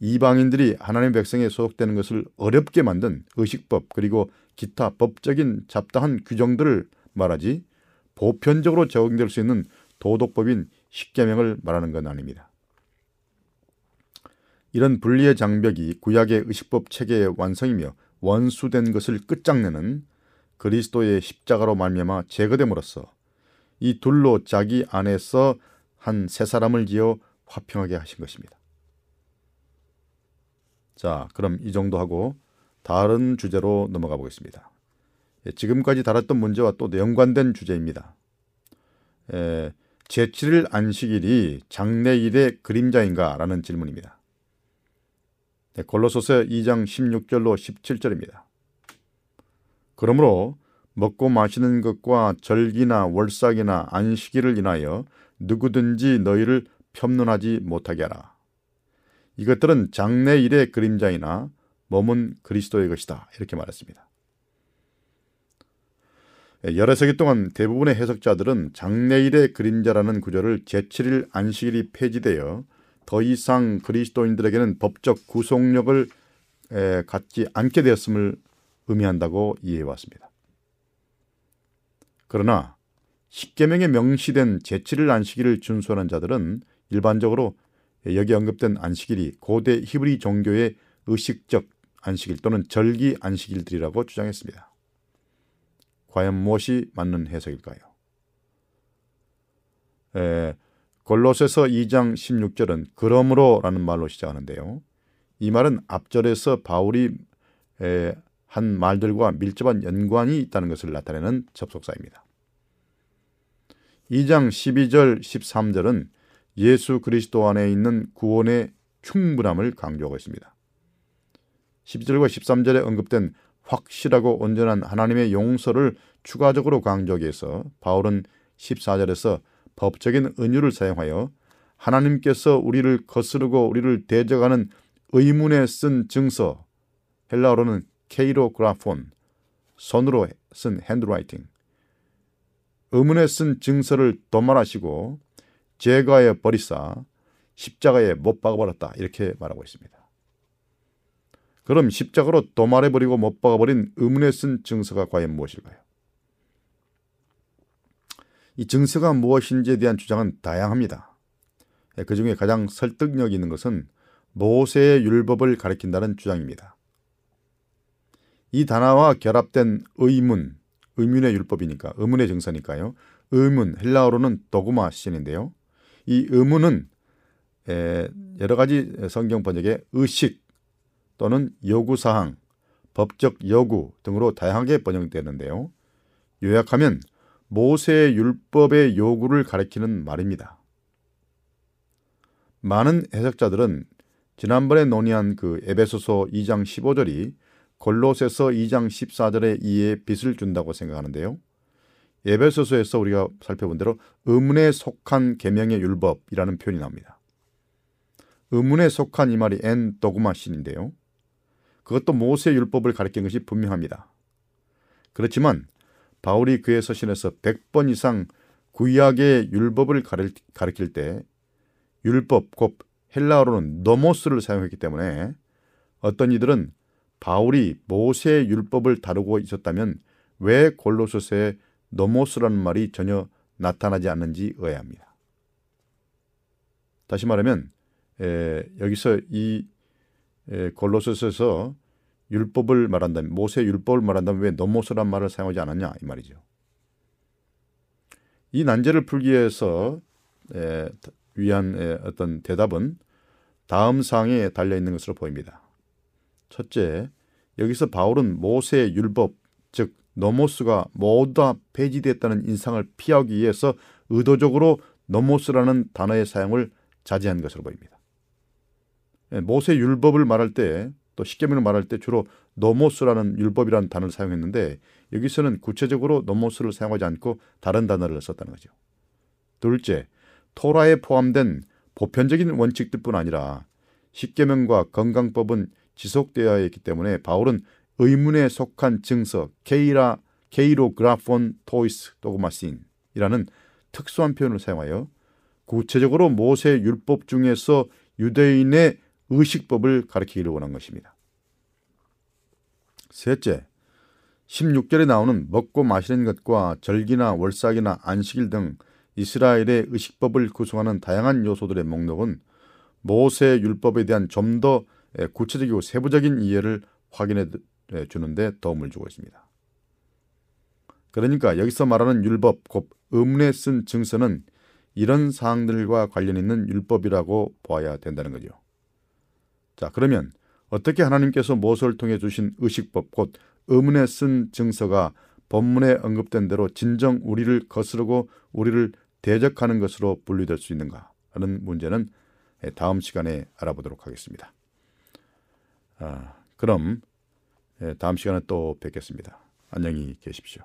이방인들이 하나님 백성에 소속되는 것을 어렵게 만든 의식법 그리고 기타 법적인 잡다한 규정들을 말하지 보편적으로 적용될 수 있는 도덕법인 십계명을 말하는 건 아닙니다. 이런 분리의 장벽이 구약의 의식법 체계의 완성이며 원수된 것을 끝장내는 그리스도의 십자가로 말미암아 제거됨으로써 이 둘로 자기 안에서 한 세 사람을 지어 화평하게 하신 것입니다. 자, 그럼 이 정도 하고 다른 주제로 넘어가 보겠습니다. 예, 지금까지 다뤘던 문제와 또 연관된 주제입니다. 에, 제7일 안식일이 장래일의 그림자인가? 라는 질문입니다. 네, 골로소서 2장 16절로 17절입니다. 그러므로 먹고 마시는 것과 절기나 월삭이나 안식일을 인하여 누구든지 너희를 편론하지 못하게 하라. 이것들은 장래일의 그림자이나 몸은 그리스도의 것이다. 이렇게 말했습니다. 여러 세기 동안 대부분의 해석자들은 장래일의 그림자라는 구절을 제7일 안식일이 폐지되어 더 이상 그리스도인들에게는 법적 구속력을 갖지 않게 되었음을 의미한다고 이해해 왔습니다. 그러나 십계명에 명시된 제7일 안식일을 준수하는 자들은 일반적으로 여기 언급된 안식일이 고대 히브리 종교의 의식적 안식일 또는 절기 안식일들이라고 주장했습니다. 과연 무엇이 맞는 해석일까요? 에, 골로새서 2장 16절은 그러므로라는 말로 시작하는데요. 이 말은 앞절에서 바울이 에, 한 말들과 밀접한 연관이 있다는 것을 나타내는 접속사입니다. 2장 12절 13절은 예수 그리스도 안에 있는 구원의 충분함을 강조하고 있습니다. 12절과 13절에 언급된 확실하고 온전한 하나님의 용서를 추가적으로 강조하기 위해서 바울은 14절에서 법적인 은유를 사용하여 하나님께서 우리를 거스르고 우리를 대적하는 의문에 쓴 증서 헬라어로는 케이로그라폰 손으로 쓴 handwriting 의문에 쓴 증서를 도말하시고 제거하여 버리사 십자가에 못 박아버렸다 이렇게 말하고 있습니다. 그럼 십자가로 도말해버리고 못 박아버린 의문에 쓴 증서가 과연 무엇일까요? 이 증서가 무엇인지에 대한 주장은 다양합니다. 그 중에 가장 설득력 있는 것은 모세의 율법을 가리킨다는 주장입니다. 이 단어와 결합된 의문, 의문의 율법이니까 의문의 증서니까요. 의문 헬라어로는 도구마 시인인데요. 이 의문은 여러 가지 성경 번역에 의식 또는 요구사항, 법적 요구 등으로 다양하게 번역되는데요. 요약하면 모세의 율법의 요구를 가리키는 말입니다. 많은 해석자들은 지난번에 논의한 그 에베소서 2장 15절이 골로새서 2장 14절에 이에 빛을 준다고 생각하는데요. 에베소서에서 우리가 살펴본 대로 의문에 속한 계명의 율법이라는 표현이 나옵니다. 의문에 속한 이 말이 엔 도그마신인데요. 그것도 모세 율법을 가리킨 것이 분명합니다. 그렇지만 바울이 그의 서신에서 100번 이상 구약의 율법을 가리킬 때 율법 곧 헬라어로는 노모스를 사용했기 때문에 어떤 이들은 바울이 모세 율법을 다루고 있었다면 왜 골로새서에 노모스라는 말이 전혀 나타나지 않는지 의아합니다. 다시 말하면 에, 여기서 이 에, 골로새서에서 율법을 말한다면 모세 율법을 말한다면 왜 노모스란 말을 사용하지 않았냐 이 말이죠. 이 난제를 풀기 위해서 에, 위한 에, 어떤 대답은 다음 사항에 달려 있는 것으로 보입니다. 첫째, 여기서 바울은 모세 율법 즉 노모스가 모두 다 폐지됐다는 인상을 피하기 위해서 의도적으로 노모스라는 단어의 사용을 자제한 것으로 보입니다. 예, 모세 율법을 말할 때 또 십계명을 말할 때 주로 노모스라는 율법이라는 단어를 사용했는데 여기서는 구체적으로 노모스를 사용하지 않고 다른 단어를 썼다는 거죠. 둘째, 토라에 포함된 보편적인 원칙들뿐 아니라 십계명과 건강법은 지속되어야 했기 때문에 바울은 의문에 속한 증서 케이라 χειρόγραφον τοῖς δόγμασιν이라는 특수한 표현을 사용하여 구체적으로 모세 율법 중에서 유대인의 의식법을 가리키기를 원한 것입니다. 셋째, 16절에 나오는 먹고 마시는 것과 절기나 월삭이나 안식일 등 이스라엘의 의식법을 구성하는 다양한 요소들의 목록은 모세 율법에 대한 좀 더 구체적이고 세부적인 이해를 확인해 주는데 도움을 주고 있습니다. 그러니까 여기서 말하는 율법, 곧 의문에 쓴 증서는 이런 사항들과 관련 있는 율법이라고 보아야 된다는 거죠. 자, 그러면 어떻게 하나님께서 모세를 통해 주신 의식법, 곧 의문에 쓴 증서가 본문에 언급된 대로 진정 우리를 거스르고 우리를 대적하는 것으로 분류될 수 있는가 하는 문제는 다음 시간에 알아보도록 하겠습니다. 아, 그럼 다음 시간에 또 뵙겠습니다. 안녕히 계십시오.